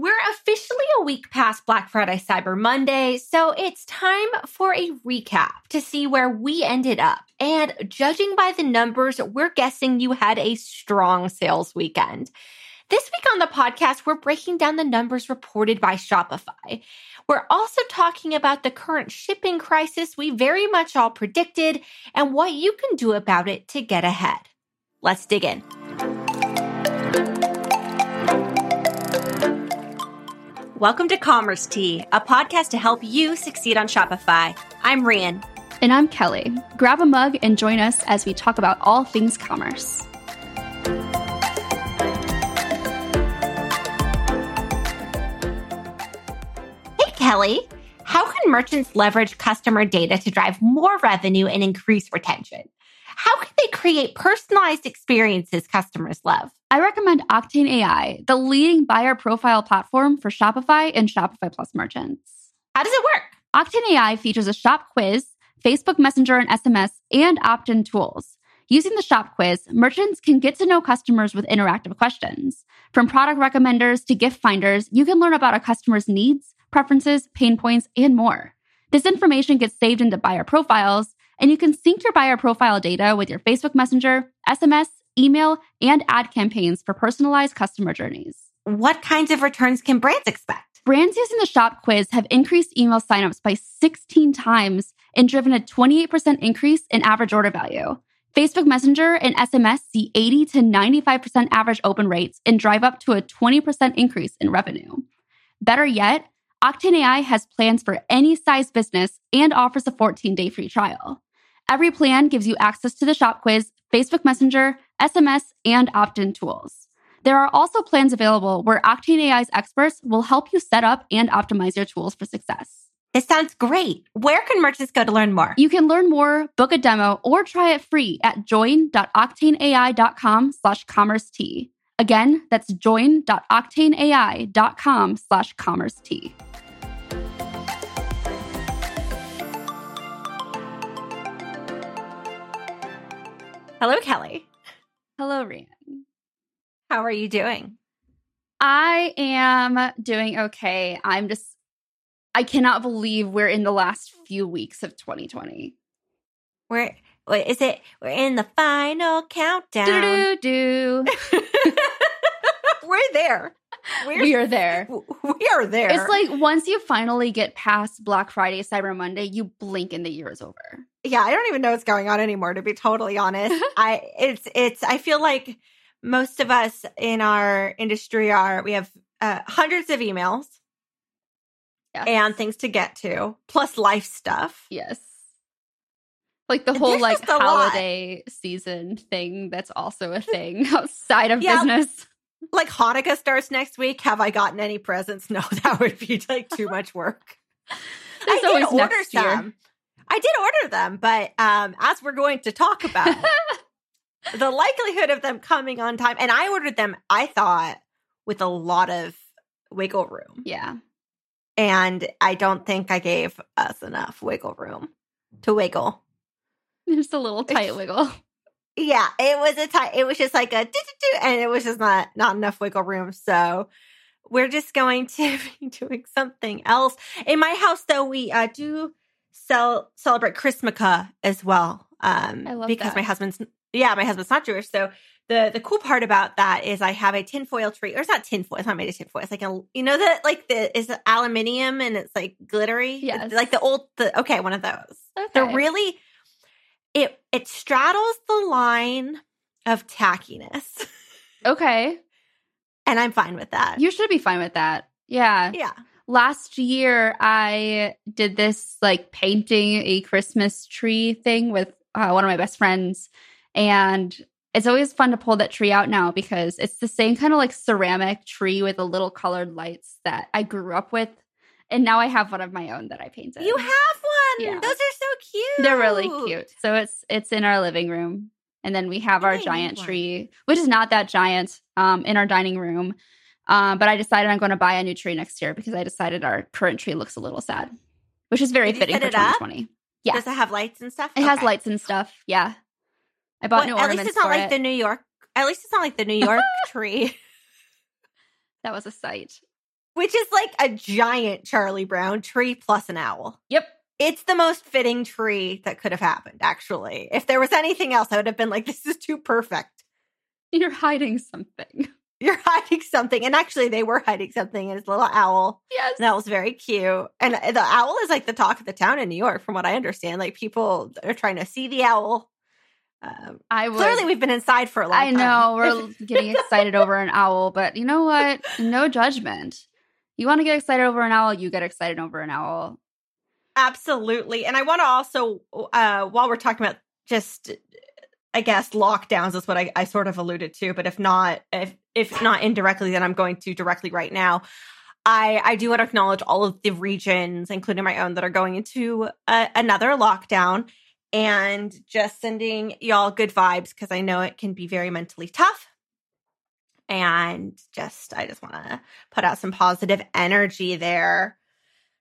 We're officially a week past Black Friday Cyber Monday, so it's time for a recap to see where we ended up. And judging by the numbers, we're guessing you had a strong sales weekend. This week on the podcast, we're breaking down the numbers reported by Shopify. We're also talking about the current shipping crisis we very much all predicted and what you can do about it to get ahead. Let's dig in. Welcome to Commerce Tea, a podcast to help you succeed on Shopify. I'm Rian. And I'm Kelly. Grab a mug and join us as we talk about all things commerce. Hey, Kelly. How can merchants leverage customer data to drive more revenue and increase retention? How can they create personalized experiences customers love? I recommend Octane AI, the leading buyer profile platform for Shopify and Shopify Plus merchants. How does it work? Octane AI features a shop quiz, Facebook Messenger and SMS, and opt in tools. Using the shop quiz, merchants can get to know customers with interactive questions. From product recommenders to gift finders, you can learn about a customer's needs, preferences, pain points, and more. This information gets saved into buyer profiles, and you can sync your buyer profile data with your Facebook Messenger, SMS, email, and ad campaigns for personalized customer journeys. What kinds of returns can brands expect? Brands using the shop quiz have increased email signups by 16 times and driven a 28% increase in average order value. Facebook Messenger and SMS see 80 to 95% average open rates and drive up to a 20% increase in revenue. Better yet, Octane AI has plans for any size business and offers a 14 day free trial. Every plan gives you access to the shop quiz, Facebook Messenger, SMS, and opt in tools. There are also plans available where Octane AI's experts will help you set up and optimize your tools for success. This sounds great. Where can merchants go to learn more? You can learn more, book a demo, or try it free at join.octaneai.com slash commerce tea. Again, that's join.octaneai.com slash commerce tea. Hello, Kelly. Hello, Rian. How are you doing? I am doing okay. I'm just, I cannot believe we're in the last few weeks of 2020. We're, wait, is it, we're in the final countdown. Do do do. we're there. We're, we are there. We are there. It's like once you finally get past Black Friday, Cyber Monday, you blink and the year is over. Yeah, I don't even know what's going on anymore to be totally honest. I it's it's I feel like most of us in our industry are we have uh, hundreds of emails Yes. and things to get to plus life stuff. Yes. Like the There's whole like a lot. holiday season thing that's also a thing outside of Yeah. business. Like Hanukkah starts next week. Have I gotten any presents? No, that would be like too much work. There's I did always order next year. some. I did order them, but um, as we're going to talk about, the likelihood of them coming on time, and I ordered them, I thought, with a lot of wiggle room. Yeah. And I don't think I gave us enough wiggle room to wiggle. Just a little tight wiggle. Yeah, it was a tight, it was just like a do do do, and it was just not not enough wiggle room. So we're just going to be doing something else. In my house, though, we uh, do sell celebrate Chrismukkah as well. Um, I love because that. my husband's yeah, my husband's not Jewish, so. The, the cool part about that is I have a tinfoil tree, or it's not tinfoil. It's not made of tinfoil. It's like a you know that like the is aluminium and it's like glittery. It's Yes. like the old the okay one of those. Okay. They're really it it straddles the line of tackiness. okay. And I'm fine with that. You should be fine with that. Yeah. yeah. Last year, I did this like painting a Christmas tree thing with uh, one of my best friends. And it's always fun to pull that tree out now because it's the same kind of like ceramic tree with the little colored lights that I grew up with. And now I have one of my own that I painted. You have one. Yeah. Those are so cute. They're really cute. So it's it's in our living room. And then we have our I giant tree, which is not that giant, um, in our dining room. Um, but I decided I'm going to buy a new tree next year because I decided our current tree looks a little sad, which is very Did fitting for it up? 2020. Yeah, Does it have lights and stuff? it has lights and stuff. Yeah, I bought Well, new at least it's not like it. the New York. At least it's not like the New York tree. that was a sight. which is like a giant Charlie Brown tree plus an owl. Yep. It's the most fitting tree that could have happened, actually. If there was anything else, I would have been like, this is too perfect. You're hiding something. You're hiding something. And actually, they were hiding something. And it's a little owl. Yes. And that was very cute. And uh, the owl is like the talk of the town in New York, from what I understand. Like people are trying to see the owl. Um, I would. clearly, we've been inside for a long time. I know we're getting excited over an owl, but you know what? No judgment. You want to get excited over an owl, you get excited over an owl. Absolutely. And I want to also, uh, while we're talking about just, I guess, lockdowns is what I, I sort of alluded to, but if not, if, if not indirectly, then I'm going to directly right now. I, I do want to acknowledge all of the regions, including my own, that are going into a, another lockdown and just sending y'all good vibes because I know it can be very mentally tough. And just, I just want to put out some positive energy there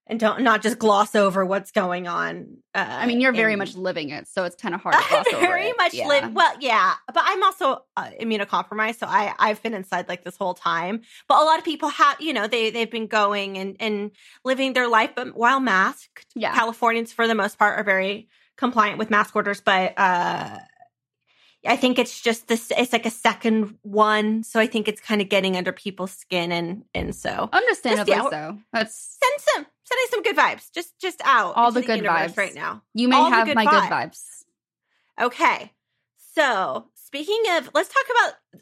and don't not just gloss over what's going on. Uh, I mean, you're very in- much living it, so it's kind of hard to gloss I over very much Yeah. live well, yeah, but I'm also uh, immunocompromised, so I I've been inside like this whole time. But a lot of people have, you know, they they've been going and and living their life, but while masked. Yeah. Californians for the most part are very compliant with mask orders, but uh, I think it's just this. It's like a second one, so I think it's kind of getting under people's skin, and and so Understandably Just, yeah, so. That's send some sending some good vibes, just just out All into the good vibes. right now. you may All have good my vibes. good vibes. Okay. So, speaking of, let's talk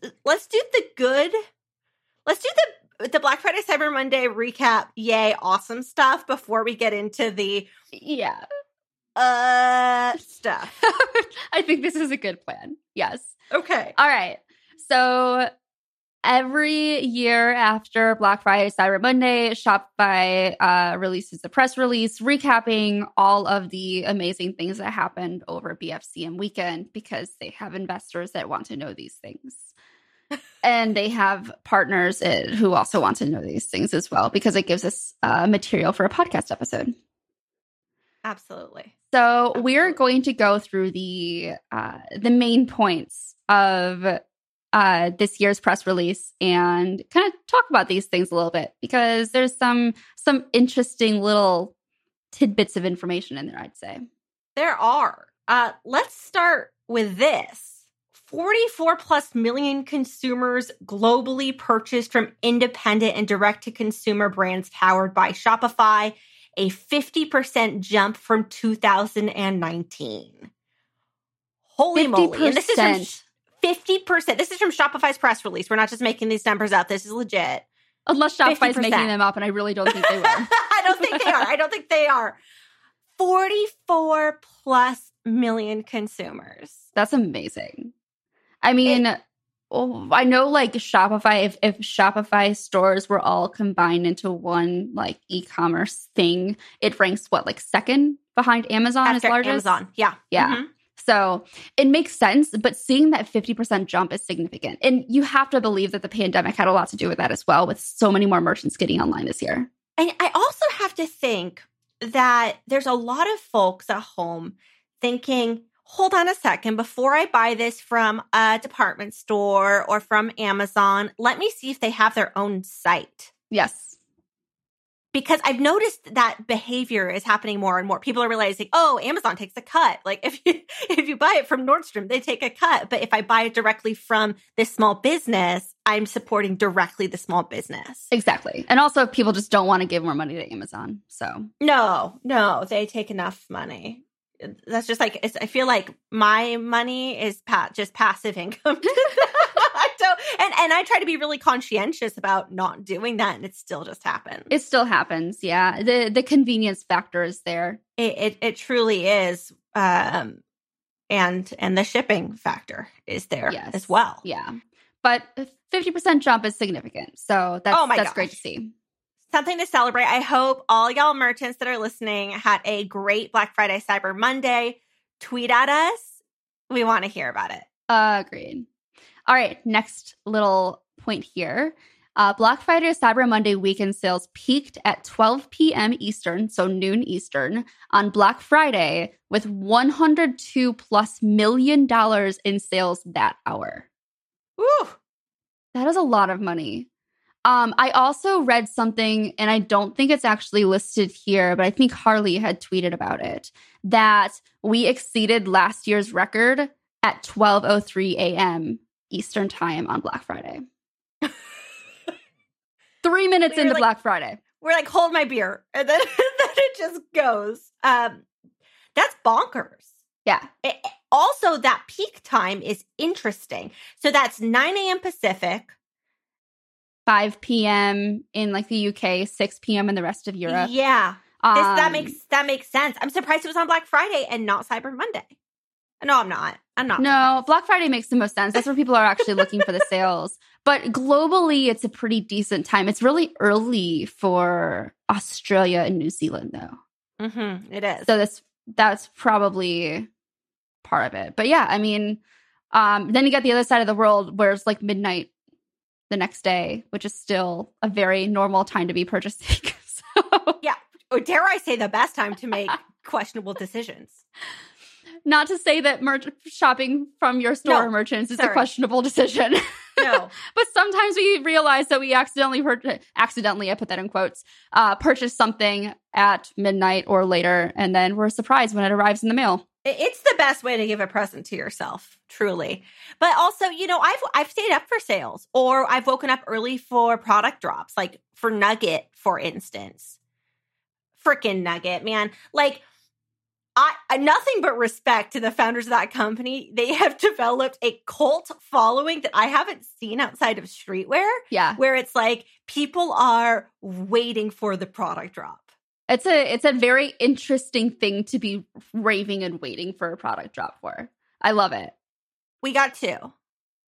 about let's do the good. Let's do the the Black Friday Cyber Monday recap. Yay, awesome stuff before we get into the Yeah. uh stuff. I think this is a good plan. Yes. Okay. All right. So every year after Black Friday, Cyber Monday, Shopify uh, releases a press release recapping all of the amazing things that happened over BFCM weekend because they have investors that want to know these things. and they have partners who also want to know these things as well because it gives us uh, material for a podcast episode. Absolutely. So we're going to go through the uh, the main points of uh, this year's press release and kind of talk about these things a little bit because there's some some interesting little tidbits of information in there. I'd say. There are. Uh let's start with this. 44 plus million consumers globally purchased from independent and direct to consumer brands powered by Shopify, a 50% jump from 2019. Holy moly. And this is from 50%. 50%. This is from Shopify's press release. We're not just making these numbers up. This is legit. Unless Shopify's 50%. making them up, and I really don't think they will. I don't think they are. I don't think they are. 44 plus million consumers. That's amazing. I mean, oh, I know like Shopify, if, if Shopify stores were all combined into one like e commerce thing, it ranks what, like second behind Amazon as largest? Amazon. Yeah. Yeah. Mhm. So it makes sense, but seeing that 50% jump is significant. And you have to believe that the pandemic had a lot to do with that as well, with so many more merchants getting online this year. And I also have to think that there's a lot of folks at home thinking, hold on a second, before I buy this from a department store or from Amazon, let me see if they have their own site. Yes. Because I've noticed that behavior is happening more and more. People are realizing, oh, Amazon takes a cut. Like if you if you buy it from Nordstrom, they take a cut. But if I buy it directly from this small business, I'm supporting directly the small business. Exactly. And also, if people just don't want to give more money to Amazon. So, No, no, they take enough money. That's just like it's, I feel like my money is pa- just passive income. And and I try to be really conscientious about not doing that, and it still just happens. it still happens. Yeah. The the convenience factor is there. It it, it truly is, um, and and the shipping factor is there Yes. as well. Yeah. But 50% jump is significant. So that's Oh my that's great to see. something to celebrate. I hope all y'all merchants that are listening had a great Black Friday, Cyber Monday. Tweet at us. We want to hear about it. Agreed. All right, next little point here. Uh, Black Friday Cyber Monday weekend sales peaked at 12 p.m. Eastern, so noon Eastern, on Black Friday with 102 plus million dollars in sales that hour. Woo! That is a lot of money. Um, I also read something, and I don't think it's actually listed here, but I think Harley had tweeted about it that we exceeded last year's record at 12:03 a.m. Eastern time on Black Friday. Three minutes We into like- Black Friday. We're like, hold my beer. And then, then it just goes. Um, that's bonkers. Yeah. It- also, that peak time is interesting. So that's 9 a.m. Pacific. 5 p.m. in like the UK, 6 p.m. in the rest of Europe. Yeah. This, that Um, makes that makes sense. I'm surprised it was on Black Friday and not Cyber Monday. No, I'm not. I'm not. No, Black Friday makes the most sense. That's where people are actually looking for the sales. But globally, it's a pretty decent time. It's really early for Australia and New Zealand, though. Mm-hmm, it is. So that's that's probably part of it. But yeah, I mean, um, then you get the other side of the world where it's like midnight the next day, which is still a very normal time to be purchasing. so Yeah, or dare I say, the best time to make questionable decisions. Not to say that merch shopping from your store No, merchants is a questionable decision. No. but sometimes we realize that we accidentally pur- accidentally I put that in quotes uh purchase something at midnight or later and then we're surprised when it arrives in the mail. It's the best way to give a present to yourself, truly. But also, you know, I've I've stayed up for sales or I've woken up early for product drops, like for Nugget, for instance. Freaking Nugget, man. Like I, I nothing but respect to the founders of that company. They have developed a cult following that I haven't seen outside of streetwear, Yeah. where it's like people are waiting for the product drop. It's a it's a very interesting thing to be raving and waiting for a product drop for. I love it. We got two.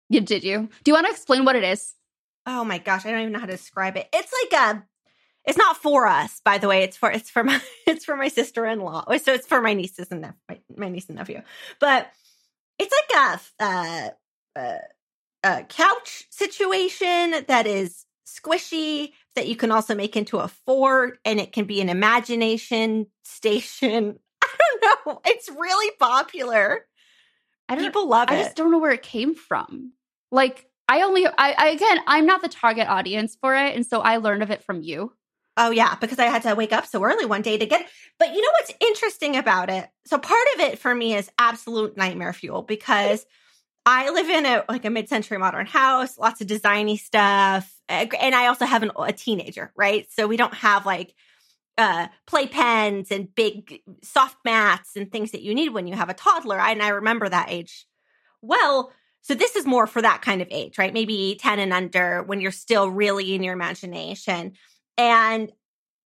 You did you? Do you want to explain what it is? oh my gosh, I don't even know how to describe it. It's like a it's not for us, by the way. It's for it's for my it's for my sister in law. So it's for my nieces and nep- my, my niece and nephew. But it's like a uh, uh, a couch situation that is squishy that you can also make into a fort, and it can be an imagination station. I don't know. It's really popular. I don't People love I it. just don't know where it came from. Like I only I, I again I'm not the target audience for it and so I learned of it from you. Oh yeah, because I had to wake up so early one day to get. But you know what's interesting about it? So part of it for me is absolute nightmare fuel because I live in a like a mid-century modern house, lots of designy stuff, eh, and I also have an, a teenager, right? So we don't have like uh play pens and big soft mats and things that you need when you have a toddler. I, and I remember that age well. So this is more for that kind of age, right? Maybe 10 and under when you're still really in your imagination. And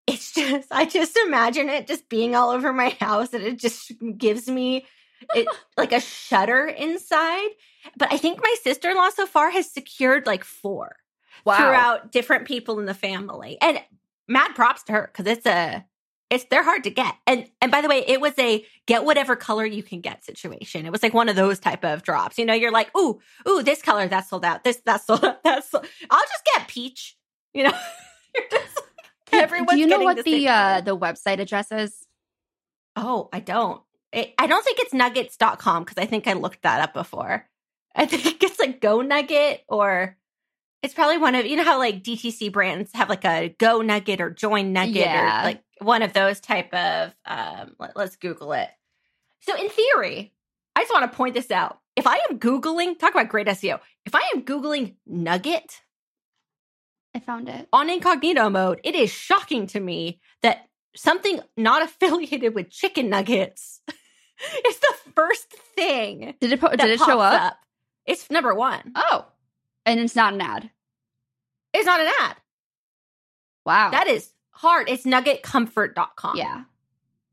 it's just, I just imagine it just being all over my house and it just gives me it like a shudder inside. But I think my sister in law so far has secured like four throughout different people in the family. And mad props to her because it's a, it's they're hard to get. And and by the way, it was a get whatever color you can get situation. It was like one of those type of drops. You know, you're like, ooh, ooh, this color that's sold out. This that's sold out. That's sold. I'll just get peach. You know, You're just like, everyone's Do you know what the the uh the website address is? Oh, I don't. It, I don't think it's nuggets.com because I think I looked that up before. I think it's like Go Nugget or it's probably one of, you know how like DTC brands have like a Go Nugget or Join Nugget Yeah. or like one of those type of, um, let, let's Google it. So in theory, I just want to point this out. If I am Googling, talk about great SEO. If I am Googling Nugget I found it. on incognito mode, it is shocking to me that something not affiliated with chicken nuggets is the first thing Did it po- that did it show pops up? It's number one. Oh. And it's not an ad. It's not an ad. Wow. That is hard. It's nuggetcomfort.com. yeah.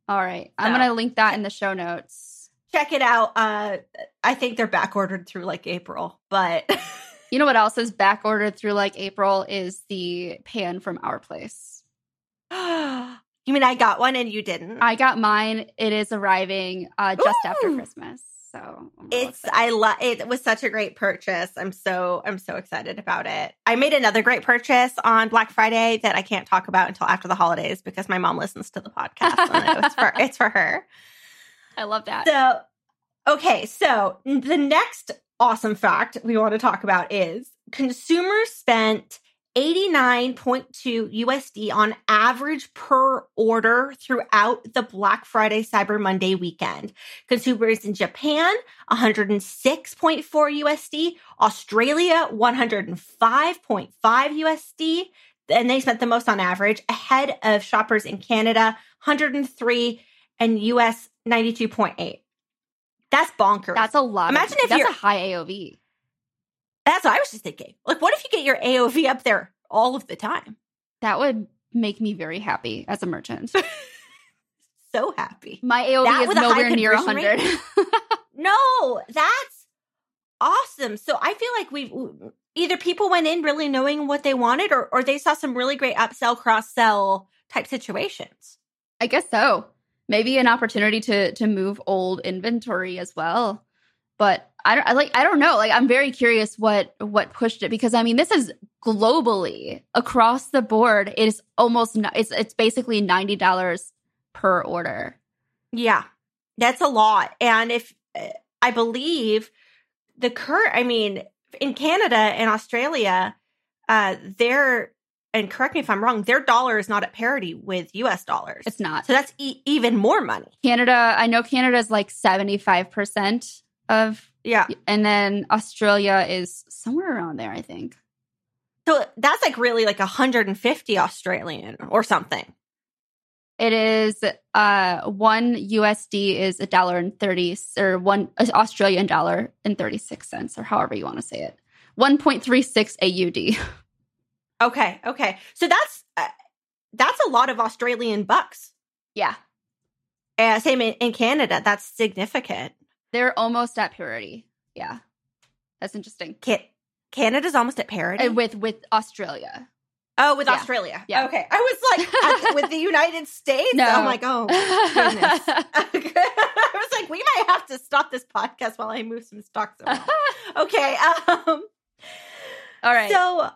All right. I'm going to link that in the show notes. Check it out. Uh I think they're back ordered through like April, but You know what else is back ordered through like April is the pan from our place. you mean I got one and you didn't? I got mine. It is arriving uh, just after Christmas. So it's. I love it was such a great purchase. I'm so I'm so excited about it. I made another great purchase on Black Friday that I can't talk about until after the holidays because my mom listens to the podcast and it's for it's for her. I love that. So okay, so the next awesome fact we want to talk about is consumers spent 89.2 USD on average per order throughout the Black Friday Cyber Monday weekend. Consumers in Japan, 106.4 USD, Australia, 105.5 USD, and they spent the most on average, ahead of shoppers in Canada, 103 and US 92.8. That's bonkers. That's a lot. Imagine of, if that's you're- a high AOV. That's what I was just thinking. Like, what if you get your AOV up there all of the time? That would make me very happy as a merchant. So happy. My AOV That is nowhere near conversion 100. No, that's awesome. So I feel like we've either people went in really knowing what they wanted or, or they saw some really great upsell, cross sell type situations. I guess so. Maybe an opportunity to to move old inventory as well. But I don't I like I don't know. Like I'm very curious what what pushed it because I mean this is globally across the board. It is almost it's it's basically ninety dollars per order. Yeah, that's a lot. And if I believe the current, I mean, in Canada and Australia, uh, their and correct me if I'm wrong, their dollar is not at parity with US dollars. It's not. so that's e- even more money. Canada, I know Canada is like 75% of Yeah. and then Australia is somewhere around there, I think. So that's like really like 150 Australian or something. It is uh one USD is a dollar and thirty or one uh, Australian dollar and thirty six cents or however you want to say it. One point three six AUD. Okay, okay. So that's uh, that's a lot of Australian bucks. Yeah, Uh, same in, in Canada. That's significant. they're almost at parity. Yeah, that's interesting. Ca- Canada's almost at parity. And with with Australia. oh, with yeah, Australia. yeah. Okay. I was like with the United States. No. I'm like, oh goodness. I was like, we might have to stop this podcast while I move some stocks around. okay. Um, All right. So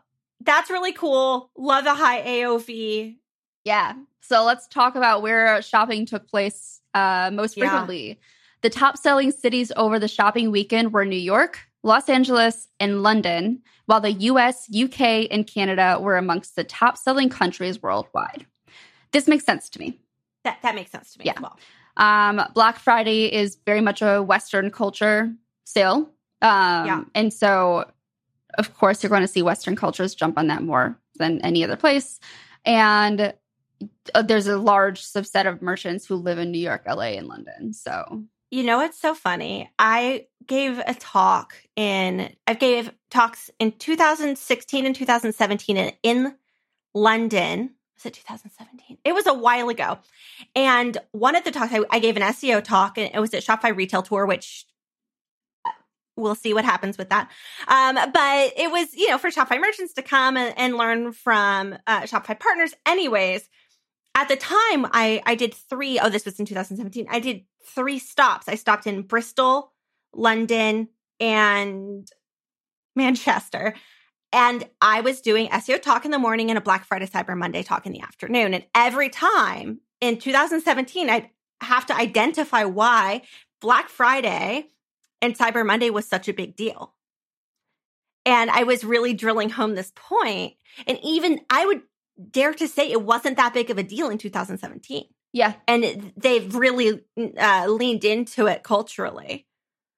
that's really cool. Love the high AOV. Yeah. So let's talk about where shopping took place uh, most Yeah. frequently. The top selling cities over the shopping weekend were New York, Los Angeles, and London, while the US, UK, and Canada were amongst the top selling countries worldwide. This makes sense to me. That that makes sense to me Yeah. as well. Um, Black Friday is very much a Western culture sale. Um, Yeah. And so, of course, you're going to see Western cultures jump on that more than any other place. And uh, there's a large subset of merchants who live in New York, LA, and London. So, You know it's so funny? I gave a talk in I gave talks in 2016 and 2017 in, in London. Was it 2017? It was a while ago. And one of the talks I, I gave an SEO talk and it was at Shopify Retail Tour, which we'll see what happens with that. Um, but it was, you know, for Shopify merchants to come and, and learn from uh, Shopify partners. Anyways, at the time I I did three oh this was in 2017. I did three stops. I stopped in Bristol, London, and Manchester. And I was doing SEO talk in the morning and a Black Friday Cyber Monday talk in the afternoon. And every time in 2017, I'd have to identify why Black Friday and Cyber Monday was such a big deal. And I was really drilling home this point. And even I would dare to say it wasn't that big of a deal in 2017. yeah, And it, they've really uh, leaned into it culturally.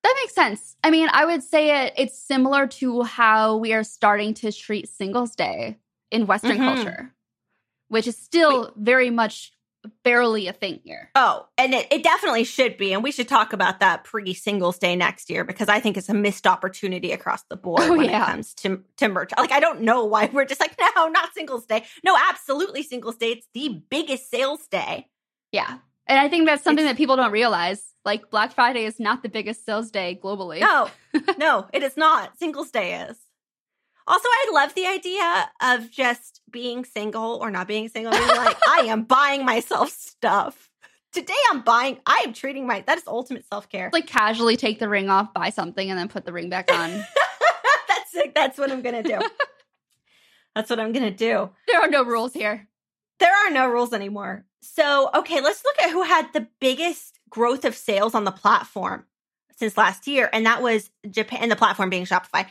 that makes sense. I mean, I would say it, it's similar to how we are starting to treat Singles Day in Western Mhm. culture, which is still very much barely a thing here. Oh, and it, it definitely should be. And we should talk about that pre Singles Day next year because I think it's a missed opportunity across the board Oh, when yeah. it comes to, to merch. Like, I don't know why we're just like, no, not Singles Day. No, absolutely Singles Day. It's the biggest sales day. Yeah. And I think that's something It's- that people don't realize. Like Black Friday is not the biggest sales day globally. No, no, it is not. Singles Day is. Also, I love the idea of just being single or not being single. Being like, I am buying myself stuff. Today I'm buying, I am treating my, that is ultimate self care. Like casually take the ring off, buy something, and then put the ring back on. that's it. That's what I'm going to do. that's what I'm going to do. there are no rules here. There are no rules anymore. So, okay, let's look at who had the biggest growth of sales on the platform since last year. And that was Japan, and the platform being Shopify.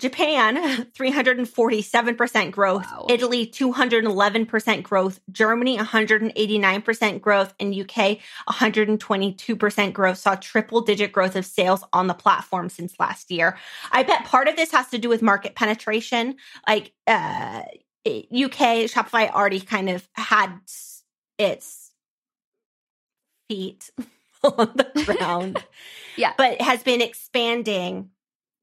Japan, 347% growth. Wow. Italy, 211% growth. Germany, 189% growth. And UK, 122% growth. Saw triple digit growth of sales on the platform since last year. I bet part of this has to do with market penetration. Like, uh, UK, Shopify already kind of had its feet on the ground. Yeah. But has been expanding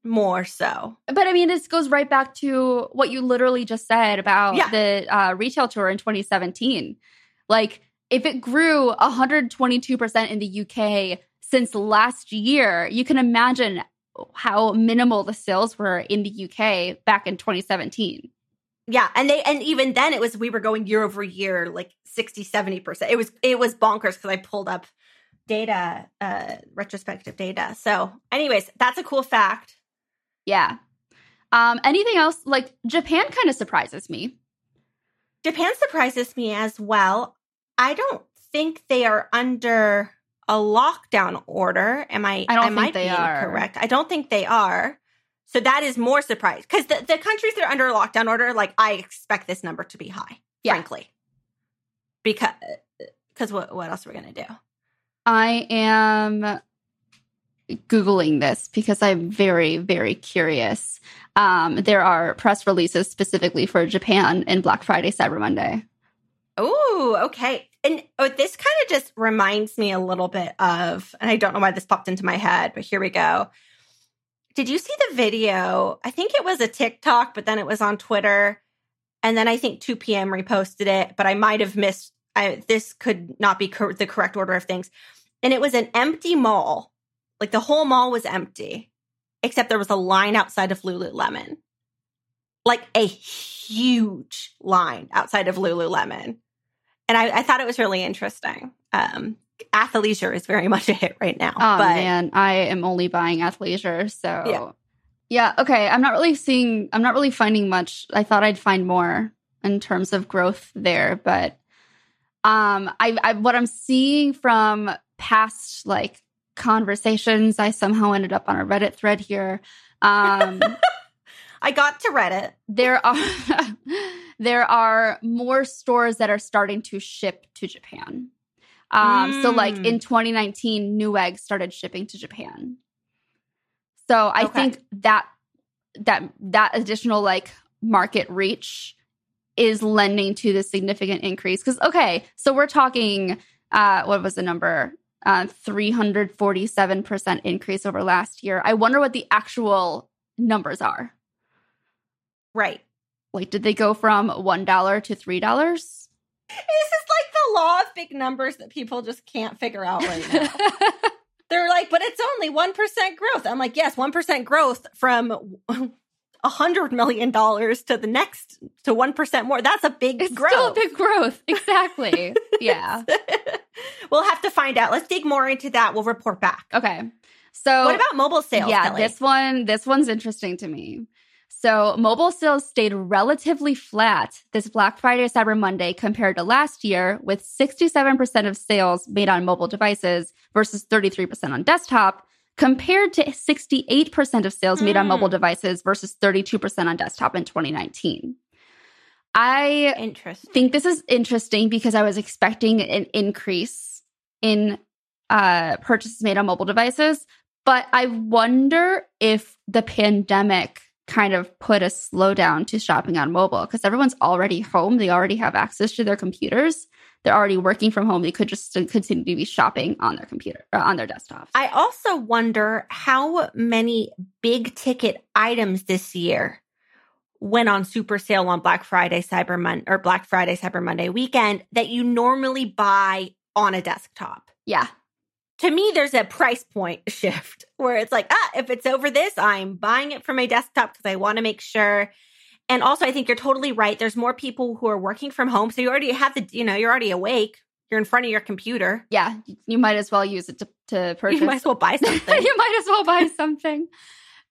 more so. But I mean, this goes right back to what you literally just said about Yeah. the uh, retail tour in 2017. Like, if it grew 122% in the UK since last year, you can imagine how minimal the sales were in the UK back in 2017. Yeah, and they and even then it was we were going year over year like 60 70%. It was it was bonkers cuz I pulled up data uh retrospective data. So, anyways, that's a cool fact. Yeah. Um, anything else? Like, Japan kind of surprises me. Japan surprises me as well. I don't think they are under a lockdown order. Am I? I don't I think might they be are. correct. I don't think they are. So that is more surprise because the, the countries that are under a lockdown order, like I expect this number to be high, Yeah. frankly. Because because what what else are we gonna do? I am Googling this because I'm very, very curious. Um, there are press releases specifically for Japan and Black Friday, Cyber Monday. Oh, okay. And oh, this kind of just reminds me a little bit of, and I don't know why this popped into my head, but here we go. Did you see the video? I think it was a TikTok, but then it was on Twitter. And then I think 2 p.m. reposted it, but I might have missed. I, this could not be cor- the correct order of things. And it was an empty mall. Like the whole mall was empty, except there was a line outside of Lululemon. Like a huge line outside of Lululemon and I, I thought it was really interesting. Um, athleisure is very much a hit right now, Oh but man, I am only buying athleisure, so Yeah. yeah. Okay, I'm not really seeing. I'm not really finding much. I thought I'd find more in terms of growth there, but um, I, I what I'm seeing from past like conversations, I somehow ended up on a Reddit thread here. Um, I got to Reddit. there are there are more stores that are starting to ship to Japan. Um, so like Mm. in 2019, Newegg started shipping to Japan. So I Okay. think that that that additional like market reach is lending to the significant increase. Because okay, so we're talking uh what was the number? Uh 347% increase over last year. I wonder what the actual numbers are. Right. Like, did they go from one dollar to three dollars? This is like the law of big numbers that people just can't figure out right now. They're like, but it's only 1% growth. I'm like, yes, 1% growth from a hundred million dollars to the next to 1% more. That's a big it's growth. still a big growth. Exactly. yeah. We'll have to find out. Let's dig more into that. We'll report back. Okay. So what about mobile sales? yeah, Kelly? this one, this one's interesting to me. So mobile sales stayed relatively flat this Black Friday, Cyber Monday compared to last year, with 67% of sales made on mobile devices versus 33% on desktop, compared to 68% of sales made on Hmm. mobile devices versus 32% on desktop in 2019. I think this is interesting because I was expecting an increase in uh, purchases made on mobile devices, but I wonder if the pandemic kind of put a slowdown to shopping on mobile because everyone's already home. They already have access to their computers. They're already working from home. They could just continue to be shopping on their computer, uh, on their desktop. I also wonder how many big ticket items this year went on super sale on Black Friday, Cyber Monday, or Black Friday, Cyber Monday weekend that you normally buy on a desktop. yeah. To me, there's a price point shift where it's like, ah, if it's over this, I'm buying it for my desktop because I want to make sure. And also, I think you're totally right. There's more people who are working from home. So you already have the, you know, you're already awake. You're in front of your computer. Yeah. You might as well use it to, to purchase. You might as well buy something. you might as well buy something.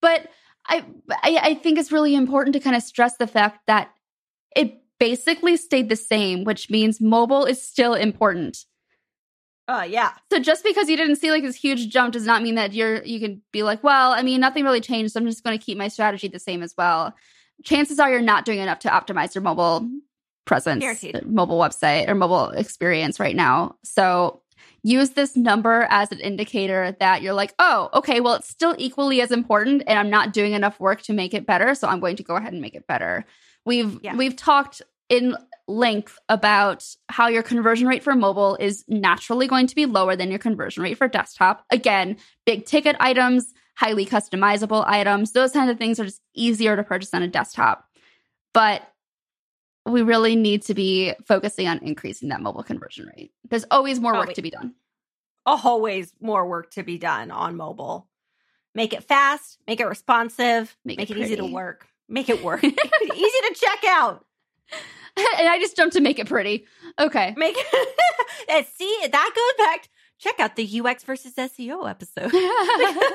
But I, I I think it's really important to kind of stress the fact that it basically stayed the same, which means mobile is still important. Oh, uh, yeah. So just because you didn't see like this huge jump does not mean that you're you can be like, well, I mean, nothing really changed, so I'm just going to keep my strategy the same as well. Chances are you're not doing enough to optimize your mobile presence, Guaranteed. mobile website or mobile experience right now. So use this number as an indicator that you're like, oh, okay, well, it's still equally as important and I'm not doing enough work to make it better. So I'm going to go ahead and make it better. We've yeah. we've talked in length about how your conversion rate for mobile is naturally going to be lower than your conversion rate for desktop. Again, big ticket items, highly customizable items, those kinds of things are just easier to purchase on a desktop. But we really need to be focusing on increasing that mobile conversion rate. There's always more work to be done. Always more work to be done on mobile. Make it fast, make it responsive, make, make it, it easy to work, make it work, easy to check out. and I just jumped to make it pretty. Okay. Make it. see, that goes back. To, check out the UX versus SEO episode.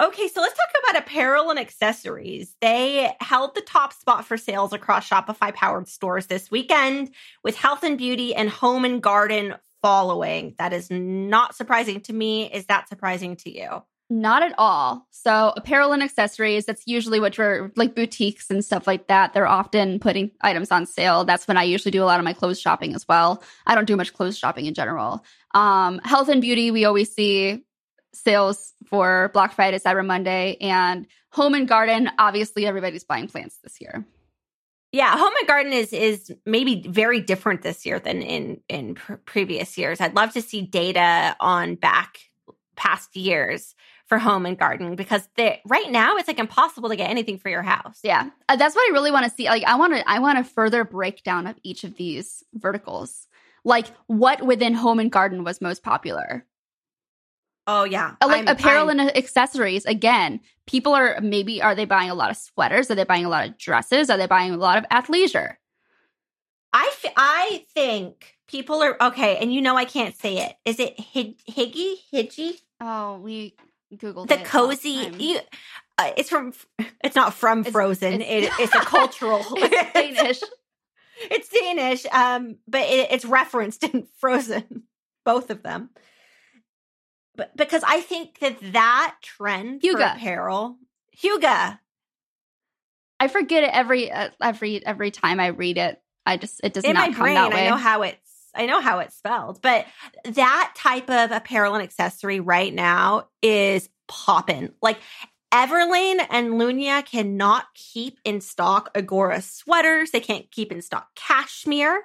Okay, so let's talk about apparel and accessories. They held the top spot for sales across Shopify powered stores this weekend, with health and beauty and home and garden following. That is not surprising to me. Is that surprising to you? Not at all. So, apparel and accessories, that's usually what you're like boutiques and stuff like that. They're often putting items on sale. That's when I usually do a lot of my clothes shopping as well. I don't do much clothes shopping in general. Um, health and beauty, we always see sales for Black Friday, Cyber Monday, and home and garden. Obviously, everybody's buying plants this year. Yeah, home and garden is is maybe very different this year than in in pr- previous years. I'd love to see data on back past years for home and garden because they, right now it's like impossible to get anything for your house. Yeah, uh, that's what I really want to see. Like, I want to I want a further breakdown of each of these verticals. Like, what within home and garden was most popular? Oh yeah. Uh, like I'm, apparel I'm, and accessories. Again, people are maybe are they buying a lot of sweaters? Are they buying a lot of dresses? Are they buying a lot of athleisure? I, f- I think people are okay, and you know I can't say it. Is it Higgy Higgy? Oh, we googled the cozy. You, uh, it's from. It's not from it's, Frozen. It's, it, it's a cultural. it's Danish. it's Danish, um, but it, it's referenced in Frozen. Both of them but because I think that that trend Hygge. for apparel, Hygge. I forget it every uh, every every time I read it. I just it does in not my brain. I know how it's I know how it's spelled, but that type of apparel and accessory right now is popping. Like Everlane and Lunya cannot keep in stock Agora sweaters. They can't keep in stock cashmere.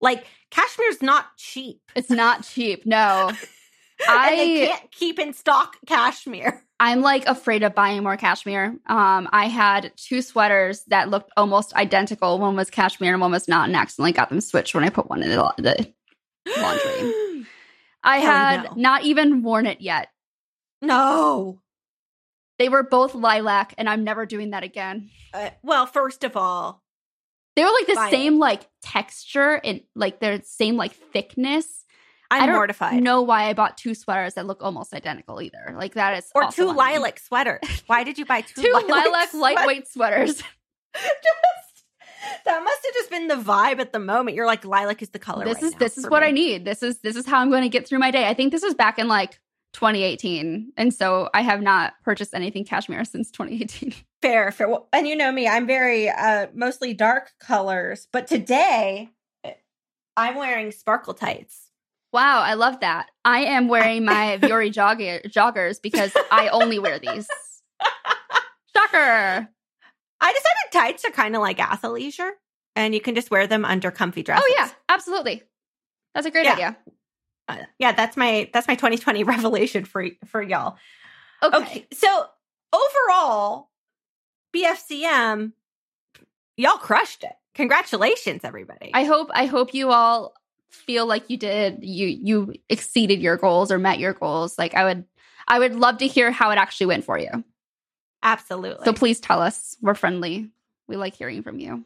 Like cashmere's not cheap. It's not cheap. No. I they can't keep in stock cashmere. I'm like afraid of buying more cashmere. Um, I had two sweaters that looked almost identical. One was cashmere and one was not, and accidentally got them switched when I put one in the, the laundry. I had no. not even worn it yet. No. They were both lilac, and I'm never doing that again. Uh, well, first of all, they were like the same it. like texture and like their same like thickness I'm I don't mortified. Know why I bought two sweaters that look almost identical either? Like that is or two lilac sweaters. Why did you buy two, two lilac, lilac lightweight sweaters? just that must have just been the vibe at the moment. You're like lilac is the color. This right is this is what me. I need. This is this is how I'm going to get through my day. I think this was back in like 2018, and so I have not purchased anything cashmere since 2018. Fair, fair. Well, and you know me, I'm very uh mostly dark colors, but today I'm wearing sparkle tights. Wow, I love that. I am wearing my Vuori jogger, joggers because I only wear these. Shocker. I decided tights are kind of like athleisure and you can just wear them under comfy dresses. Oh yeah, absolutely. That's a great yeah. idea. Uh, yeah, that's my that's my 2020 revelation for for y'all. Okay. okay. So, overall, BFCM y'all crushed it. Congratulations everybody. I hope I hope you all feel like you did you you exceeded your goals or met your goals like i would i would love to hear how it actually went for you. Absolutely. So please tell us. We're friendly. We like hearing from you.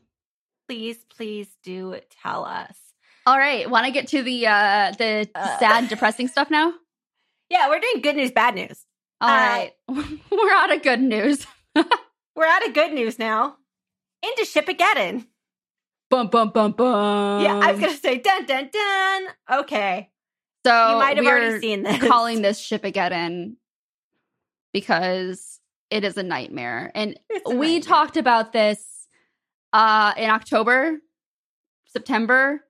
Please please do tell us. All right. Want to get to the uh the uh, sad depressing stuff now? Yeah we're doing good news bad news. All uh, right, we're out of good news. We're out of good news now. Into shipageddon Bum bum bum bum. Yeah, I was gonna say dun dun dun. Okay. So you might have already seen this. calling this Shipageddon because it is a nightmare. And a we nightmare. talked about this uh in October, September,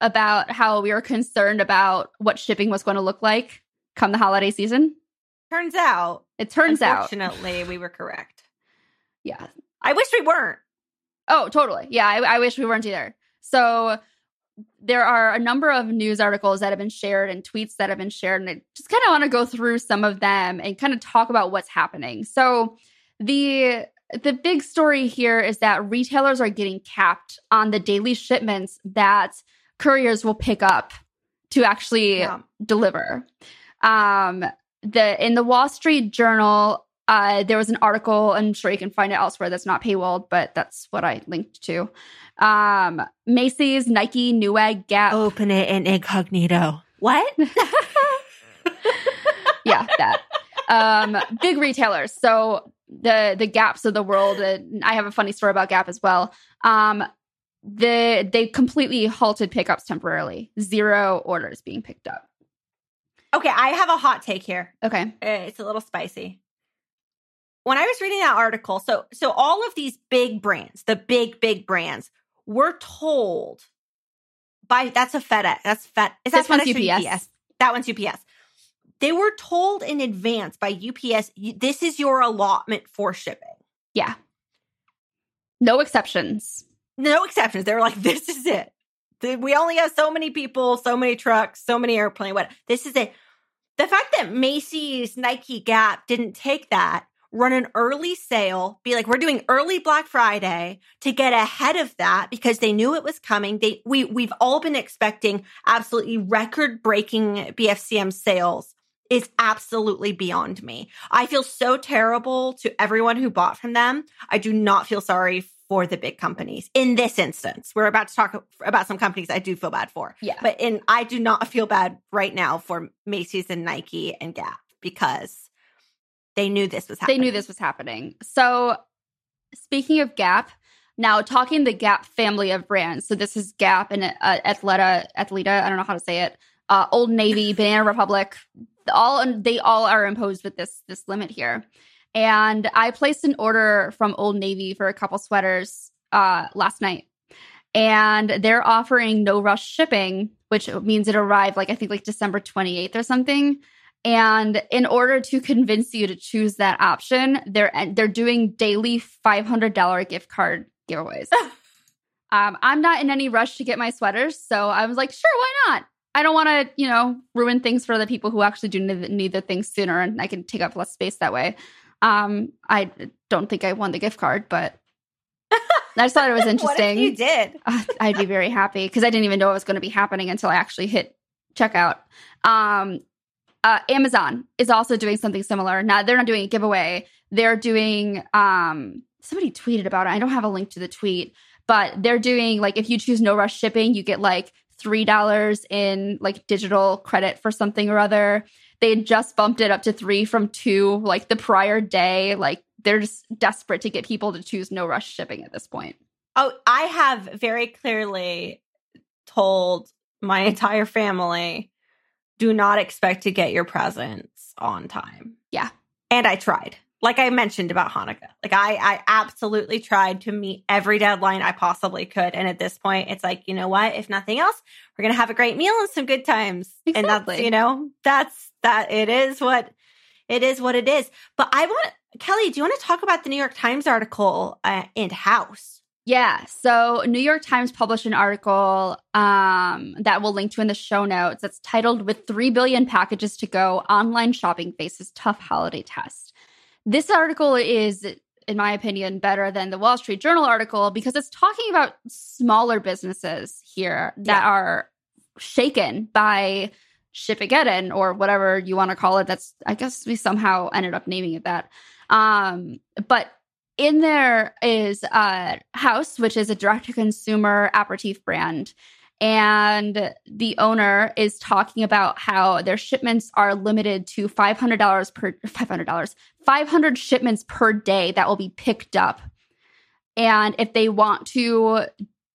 about how we were concerned about what shipping was going to look like come the holiday season. Turns out, It turns out. unfortunately, we were correct. Yeah. I wish we weren't. Oh, totally. Yeah, I, I wish we weren't either. So there are a number of news articles that have been shared and tweets that have been shared, and I just kind of want to go through some of them and kind of talk about what's happening. So the the big story here is that retailers are getting capped on the daily shipments that couriers will pick up to actually Yeah. deliver. Um, the in the Wall Street Journal, uh, there was an article. I'm sure you can find it elsewhere. That's not paywalled, but that's what I linked to. Um, Macy's, Nike, Newegg, Gap. Open it in incognito. What? yeah, that. Um, big retailers. So the the Gaps of the world. And I have a funny story about Gap as well. Um, the they completely halted pickups temporarily. Zero orders being picked up. okay, I have a hot take here. Okay. Uh, It's a little spicy. When I was reading that article, so so all of these big brands, the big big brands, were told by that's a FedEx. That's Fed. Is that This FedEx or UPS. That one's UPS. They were told in advance by UPS, this is your allotment for shipping. Yeah. No exceptions. No exceptions. They were like, this is it. We only have so many people, so many trucks, so many airplane. What? This is it. The fact that Macy's, Nike, Gap didn't take that, run an early sale, be like, we're doing early Black Friday to get ahead of that because they knew it was coming. They we we've all been expecting absolutely record breaking BFCM sales is absolutely beyond me. I feel so terrible to everyone who bought from them. I do not feel sorry for the big companies in this instance. We're about to talk about some companies I do feel bad for. Yeah. But in I do not feel bad right now for Macy's and Nike and Gap because they knew this was happening. They knew this was happening. So, speaking of Gap, now talking the Gap family of brands. So this is Gap and uh, Athleta, Athleta. I don't know how to say it. Uh, Old Navy, Banana Republic. All they all are imposed with this this limit here. And I placed an order from Old Navy for a couple sweaters uh, last night, and they're offering no rush shipping, which means it arrived like I think like December twenty eighth or something. And in order to convince you to choose that option, they're they're doing daily five hundred dollar gift card giveaways. um, I'm not in any rush to get my sweaters, so I was like, sure, why not? I don't want to, you know, ruin things for the people who actually do need, the things sooner, and I can take up less space that way. Um, I don't think I won the gift card, but I just thought it was What interesting. if you did? Uh, I'd be very happy because I didn't even know it was going to be happening until I actually hit checkout. Um, uh, Amazon is also doing something similar. Now they're not doing a giveaway. They're doing. Um, somebody tweeted about it. I don't have a link to the tweet, but they're doing like if you choose no rush shipping, you get like three dollars in like digital credit for something or other. They just bumped it up to three from two like the prior day. Like they're just desperate to get people to choose no rush shipping at this point. Oh, I have very clearly told my entire family do not expect to get your presents on time. Yeah. And I tried. Like I mentioned about Hanukkah. Like I I absolutely tried to meet every deadline I possibly could. And at this point, it's like, you know what? If nothing else, we're gonna have a great meal and some good times. And that's, Exactly. you know, that's that it is what it is what it is. But I want Kelly, do you want to talk about the New York Times article uh, in Haus? Yeah. So New York Times published an article um, that we'll link to in the show notes. That's titled "With Three Billion Packages to Go, Online Shopping Faces Tough Holiday Test." This article is, in my opinion, better than the Wall Street Journal article because it's talking about smaller businesses here that Yeah. are shaken by Shipageddon or whatever you want to call it. That's I guess we somehow ended up naming it that. Um, but in there is uh, Haus, which is a direct to consumer aperitif brand. And the owner is talking about how their shipments are limited to $500 per $500, 500 shipments per day that will be picked up. And if they want to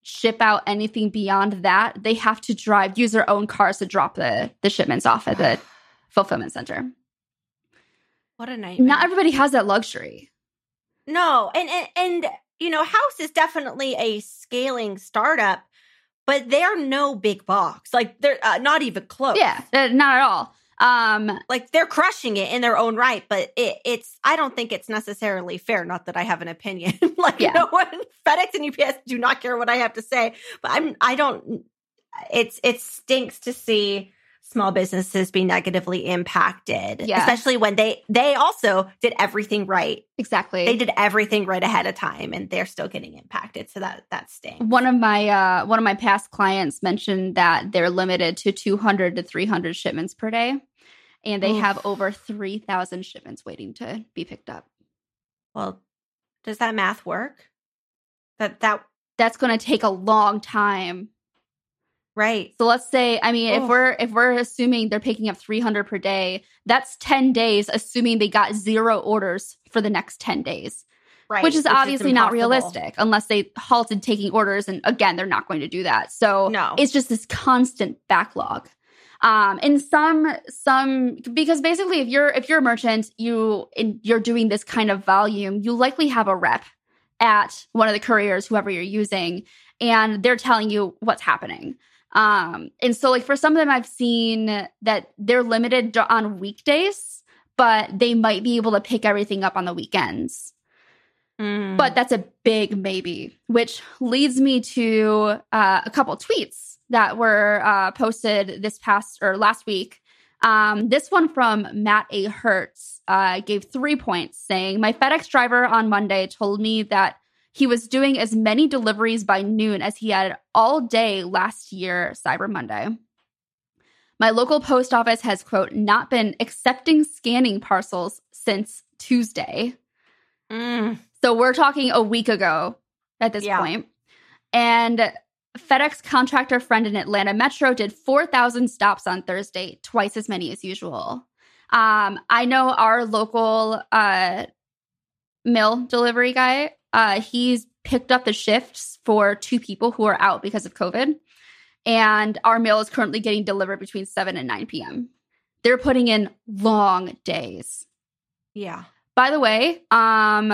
ship out anything beyond that, they have to drive, use their own cars to drop the the shipments off at the fulfillment center. What a nightmare. Not everybody has that luxury. No, and and, and you know, Haus is definitely a scaling startup, but they're no big box. Like they're uh, not even close. Yeah, not at all. Um, like they're crushing it in their own right, but it, it's I don't think it's necessarily fair. Not that I have an opinion. like Yeah. no one, FedEx and UPS do not care what I have to say, but I'm I don't. It's it stinks to see small businesses be negatively impacted, Yeah. especially when they they also did everything right. exactly. They did everything right ahead of time, and they're still getting impacted. So that that stinks. one of my uh one of my past clients mentioned that they're limited to 200 to 300 shipments per day and they Oof. have over 3000 shipments waiting to be picked up Well, does that math work? That that that's going to take a long time right? so let's say i mean if we're if we're assuming they're picking up 300 per day that's 10 days assuming they got zero orders for the next 10 days. Right, which is obviously not realistic unless they halted taking orders and again they're not going to do that. So No. it's just this constant backlog. Um and some some because basically if you're if you're a merchant you and you're doing this kind of volume you likely have a rep at one of the couriers whoever you're using and they're telling you what's happening um and so like for some of them i've seen that they're limited on weekdays but they might be able to pick everything up on the weekends Mm. but that's a big maybe, which leads me to uh, a couple tweets that were uh, posted this past or last week. Um, this one from Matt A. Hertz uh, gave three points, saying, My FedEx driver on Monday told me that he was doing as many deliveries by noon as he had all day last year, Cyber Monday. My local post office has, quote, not been accepting scanning parcels since Tuesday. Mm. So we're talking a week ago at this Yeah. point. And FedEx contractor friend in Atlanta Metro did 4,000 stops on Thursday, twice as many as usual. Um, I know our local uh, mill delivery guy, uh, he's picked up the shifts for two people who are out because of COVID. And our mail is currently getting delivered between 7 and 9 p.m. They're putting in long days. Yeah. By the way, um,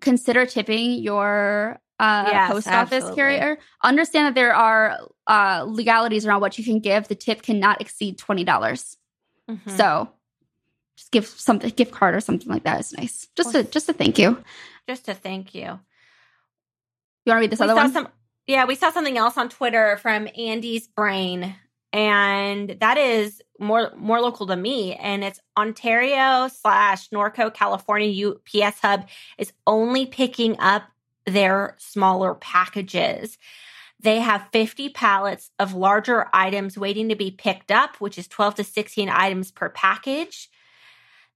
consider tipping your uh, Yes, post office absolutely. carrier. Understand that there are uh, legalities around what you can give. The tip cannot exceed twenty dollars. Mhm. So, just give something, gift card or something like that is nice. Just a just a thank you. Just to thank you. You want to read this we other one? some yeah we saw something else on twitter from andy's brain and that is more more local to me and it's ontario slash norco california ups hub is only picking up their smaller packages they have 50 pallets of larger items waiting to be picked up which is 12 to 16 items per package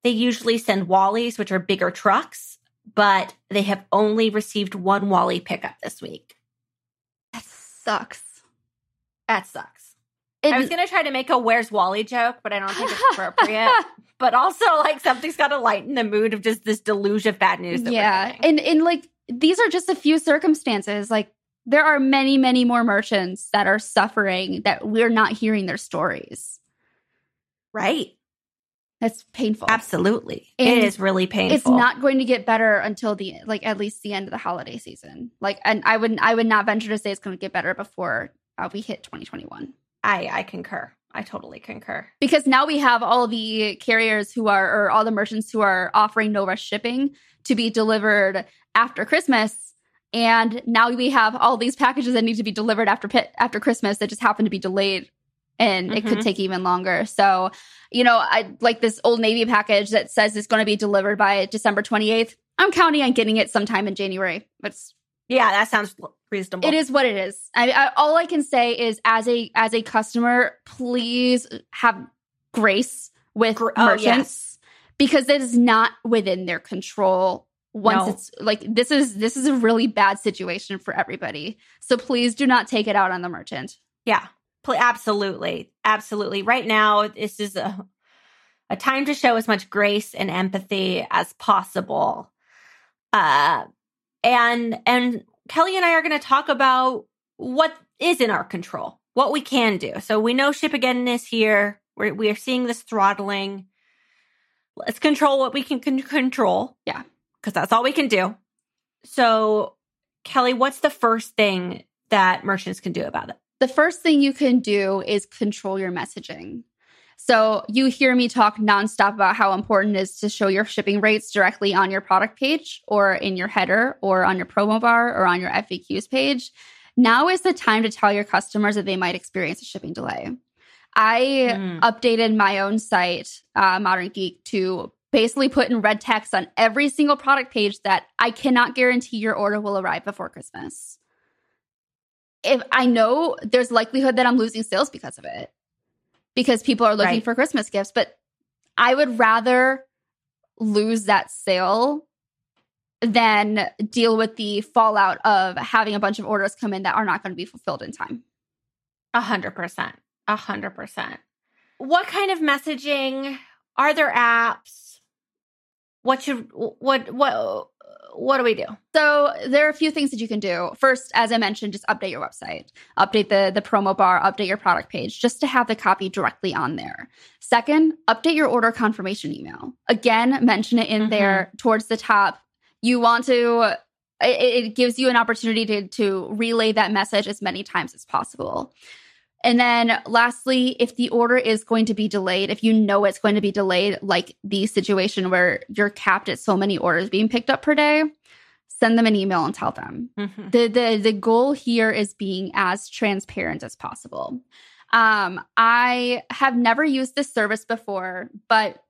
they usually send wallies which are bigger trucks but they have only received one Wally pickup this week. that sucks. That sucks. It- I was going to try to make a where's Wally joke, but I don't think it's appropriate. but also, like, something's got to lighten the mood of just this deluge of bad news. That yeah, and and like these are just a few circumstances. Like there are many, many more merchants that are suffering that we're not hearing their stories. right. That's painful. Absolutely. And it is really painful. it's not going to get better until the like at least the end of the holiday season. Like, and I would I would not venture to say it's going to get better before uh, we hit 2021 I, I concur. I totally concur. because now we have all the carriers who are or all the merchants who are offering no rush shipping to be delivered after Christmas. And now we have all these packages that need to be delivered after pi- after Christmas that just happen to be delayed, and it could Mhm. take even longer. So, you know, I like this Old Navy package that says it's going to be delivered by December twenty eighth. I'm counting on getting it sometime in January. It's Yeah, that sounds reasonable. it is what it is. I, I all I can say is as a as a customer, please have grace with Gr- oh, merchants yes. because it is not within their control. Once No. it's like this is this is a really bad situation for everybody. So please do not take it out on the merchant. Yeah, absolutely, absolutely. Right now, this is a a time to show as much grace and empathy as possible. Uh, and and Kelly and I are going to talk about what is in our control, what we can do. So we know Shipageddon is here. We're, we are seeing this throttling. Let's control what we can con- control. Yeah. Because that's all we can do. So, Kelly, what's the first thing that merchants can do about it? The first thing you can do is control your messaging. So you hear me talk nonstop about how important it is to show your shipping rates directly on your product page or in your header or on your promo bar or on your FAQs page. Now is the time to tell your customers that they might experience a shipping delay. I mm. updated my own site, uh, Modern Geek, to basically put in red text on every single product page that I cannot guarantee your order will arrive before Christmas. If I know there's likelihood that I'm losing sales because of it because people are looking right. for Christmas gifts. But I would rather lose that sale than deal with the fallout of having a bunch of orders come in that are not going to be fulfilled in time. A hundred percent. A hundred percent. What kind of messaging? Are there apps? What should what what what do we do? So there are a few things that you can do. First, as I mentioned, just update your website, update the the promo bar, update your product page, just to have the copy directly on there. Second, update your order confirmation email. Again, mention it in mm-hmm. there towards the top. You want to. It, it gives you an opportunity to to relay that message as many times as possible. And then lastly, if the order is going to be delayed, if you know it's going to be delayed, like the situation where you're capped at so many orders being picked up per day, send them an email and tell them. Mm-hmm. The, the the goal here is being as transparent as possible. Um, I have never used this service before, but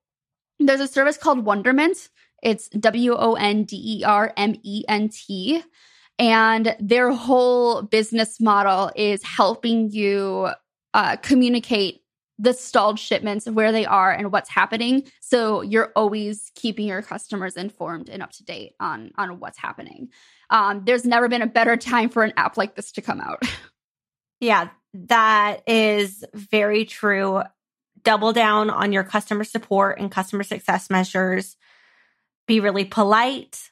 there's a service called Wonderment. It's W O N D E R M E N T. And their whole business model is helping you uh, communicate the stalled shipments, where they are, and what's happening. So you're always keeping your customers informed and up to date on on what's happening. Um, there's never been a better time for an app like this to come out. Yeah, that is very true. Double down on your customer support and customer success measures. Be really polite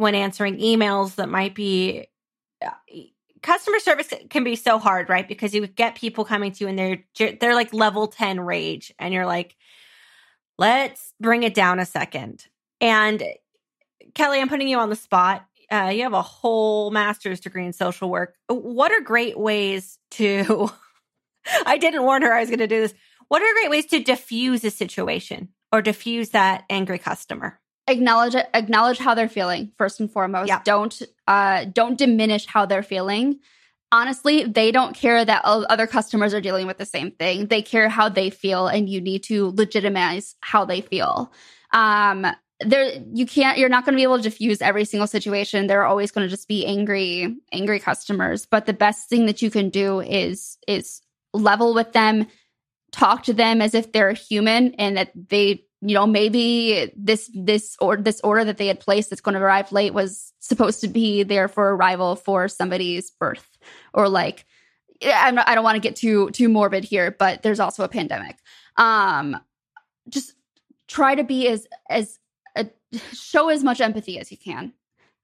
when answering emails that might be uh, customer service can be so hard, right? Because you get people coming to you and they're they're like level 10 rage and you're like let's bring it down a second. And Kelly, I'm putting you on the spot. Uh, you have a whole master's degree in social work. What are great ways to I didn't warn her I was going to do this. What are great ways to diffuse a situation or diffuse that angry customer? Acknowledge it, acknowledge how they're feeling first and foremost. Yeah. Don't uh don't diminish how they're feeling. Honestly, they don't care that other customers are dealing with the same thing. They care how they feel and you need to legitimize how they feel. Um there you can't you're not going to be able to diffuse every single situation. There are always going to just be angry angry customers, but the best thing that you can do is is level with them, talk to them as if they're human and that they you know maybe this this or this order that they had placed that's going to arrive late was supposed to be there for arrival for somebody's birth or like I'm not, I don't want to get too too morbid here, but there's also a pandemic. Um, just try to be as as uh, show as much empathy as you can.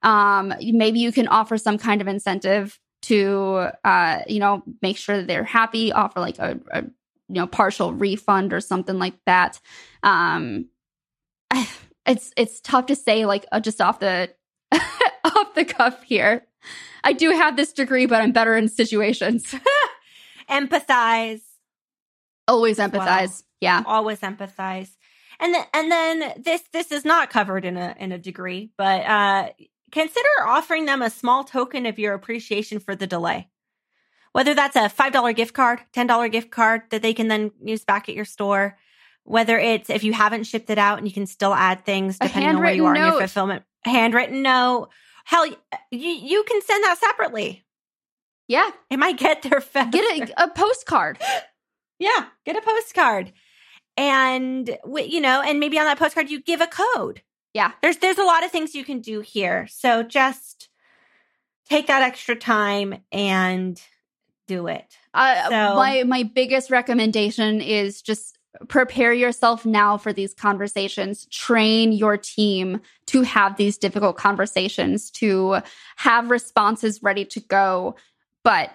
Um, maybe you can offer some kind of incentive to uh, you know make sure that they're happy. Offer like a, a you know partial refund or something like that. Um it's it's tough to say like uh, just off the off the cuff here. I do have this degree but i'm better in situations. Empathize. Always empathize well. yeah. Always empathize. And then and then this this is not covered in a in a degree but uh consider offering them a small token of your appreciation for the delay whether that's a $5 gift card, $10 gift card that they can then use back at your store, whether it's if you haven't shipped it out and you can still add things depending on where you are note. in your fulfillment, handwritten note. Hell, you, you can send that separately. Yeah. It might get there fast. Get a, a postcard. yeah. Get a postcard. And, you know, and maybe on that postcard, you give a code. Yeah. There's, there's a lot of things you can do here. So just take that extra time and do it. Uh, so, my my biggest recommendation is just prepare yourself now for these conversations. Train your team to have these difficult conversations, to have responses ready to go. But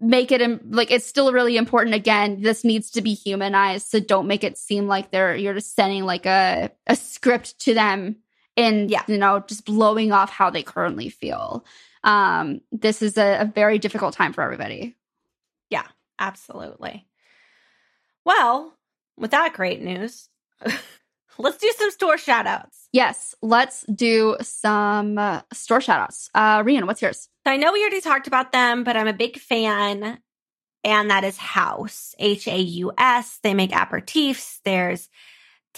make it like it's still really important again this needs to be humanized so don't make it seem like they're you're just sending like a a script to them and yeah. you know just blowing off how they currently feel um this is a, a very difficult time for everybody yeah absolutely well with that great news let's do some store shout outs yes let's do some uh, store shout outs uh rian what's yours so I know we already talked about them, but I'm a big fan, and that is Haus, H A U S. They make aperitifs. There's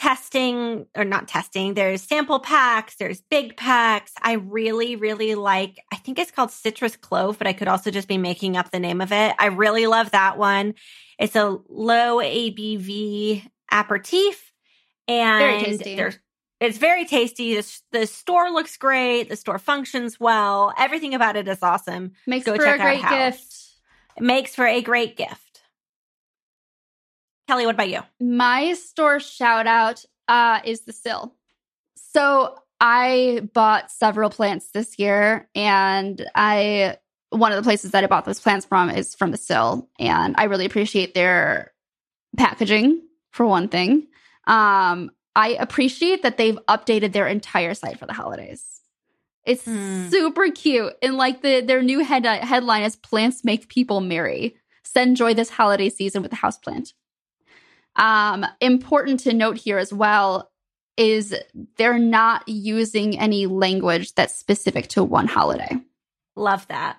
testing, or not testing, there's sample packs, there's big packs. I really, really like, I think it's called Citrus Clove, but I could also just be making up the name of it. I really love that one. It's a low ABV aperitif. And there's it's very tasty. The, the, store looks great. The store functions well. Everything about it is awesome. Makes Go for a great gift. It makes for a great gift. Kelly, what about you? My store shout out uh, is the Sill. So I bought several plants this year, and I one of the places that I bought those plants from is from the Sill, and I really appreciate their packaging for one thing. Um, I appreciate that they've updated their entire site for the holidays. It's mm. super cute. And like the their new head, headline is plants make people merry. Send joy this holiday season with the house plant. Um, important to note here as well is they're not using any language that's specific to one holiday. Love that.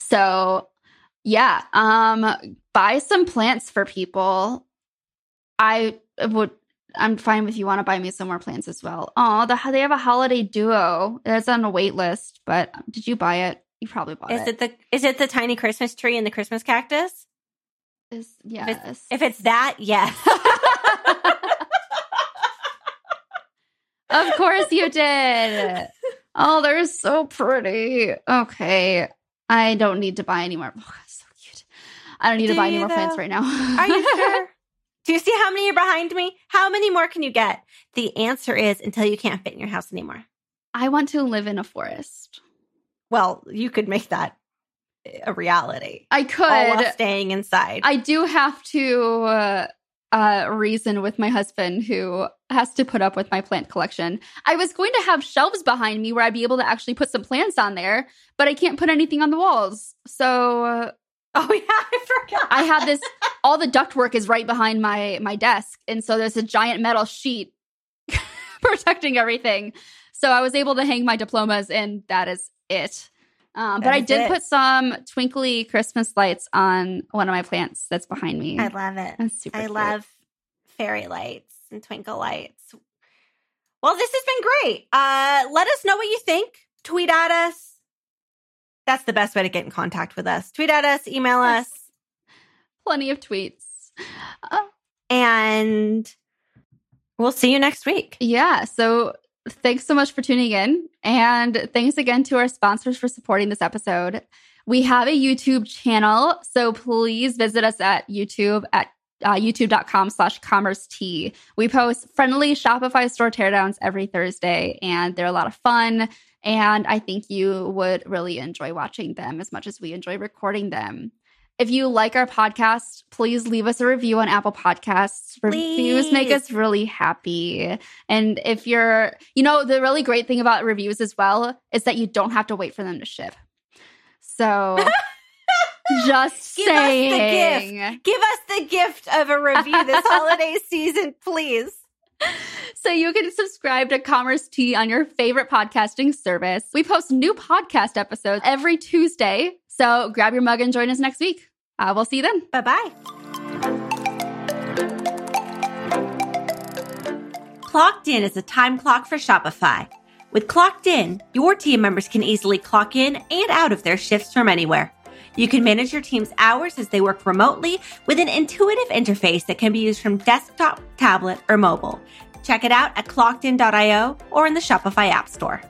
So yeah, um, buy some plants for people. I would I'm fine if you want to buy me some more plants as well. Oh, the, they have a holiday duo. that's on a wait list, but did you buy it? You probably bought is it. Is it the is it the tiny Christmas tree and the Christmas cactus? Is yes. If it's, if it's that, yes. of course you did. Oh, they're so pretty. Okay. I don't need to buy any more. Oh, so cute. I don't need Do to buy any more though? plants right now. Are you sure? Do you see how many are behind me? How many more can you get? The answer is until you can't fit in your house anymore. I want to live in a forest. Well, you could make that a reality. I could. All while staying inside. I do have to uh, uh, reason with my husband who has to put up with my plant collection. I was going to have shelves behind me where I'd be able to actually put some plants on there, but I can't put anything on the walls. So uh, Oh yeah, I forgot. I have this all the ductwork is right behind my my desk and so there's a giant metal sheet protecting everything. So I was able to hang my diplomas and that is it. Um, but I did it. put some twinkly Christmas lights on one of my plants that's behind me. I love it. That's super I cute. love fairy lights and twinkle lights. Well, this has been great. Uh, let us know what you think. Tweet at us that's the best way to get in contact with us. Tweet at us, email us. Plenty of tweets. Uh, and we'll see you next week. Yeah. So thanks so much for tuning in. And thanks again to our sponsors for supporting this episode. We have a YouTube channel. So please visit us at YouTube at uh, youtube.com slash commerce tea. We post friendly Shopify store teardowns every Thursday, and they're a lot of fun. And I think you would really enjoy watching them as much as we enjoy recording them. If you like our podcast, please leave us a review on Apple Podcasts. Reviews make us really happy. And if you're, you know, the really great thing about reviews as well is that you don't have to wait for them to ship. So just Give saying. Us the gift. Give us the gift of a review this holiday season, please so you can subscribe to Commerce Tea on your favorite podcasting service. We post new podcast episodes every Tuesday. So grab your mug and join us next week. Uh, we'll see you then. Bye bye. Clocked In is a time clock for Shopify. With Clocked In, your team members can easily clock in and out of their shifts from anywhere. You can manage your team's hours as they work remotely with an intuitive interface that can be used from desktop, tablet, or mobile. Check it out at clockedin.io or in the Shopify App Store.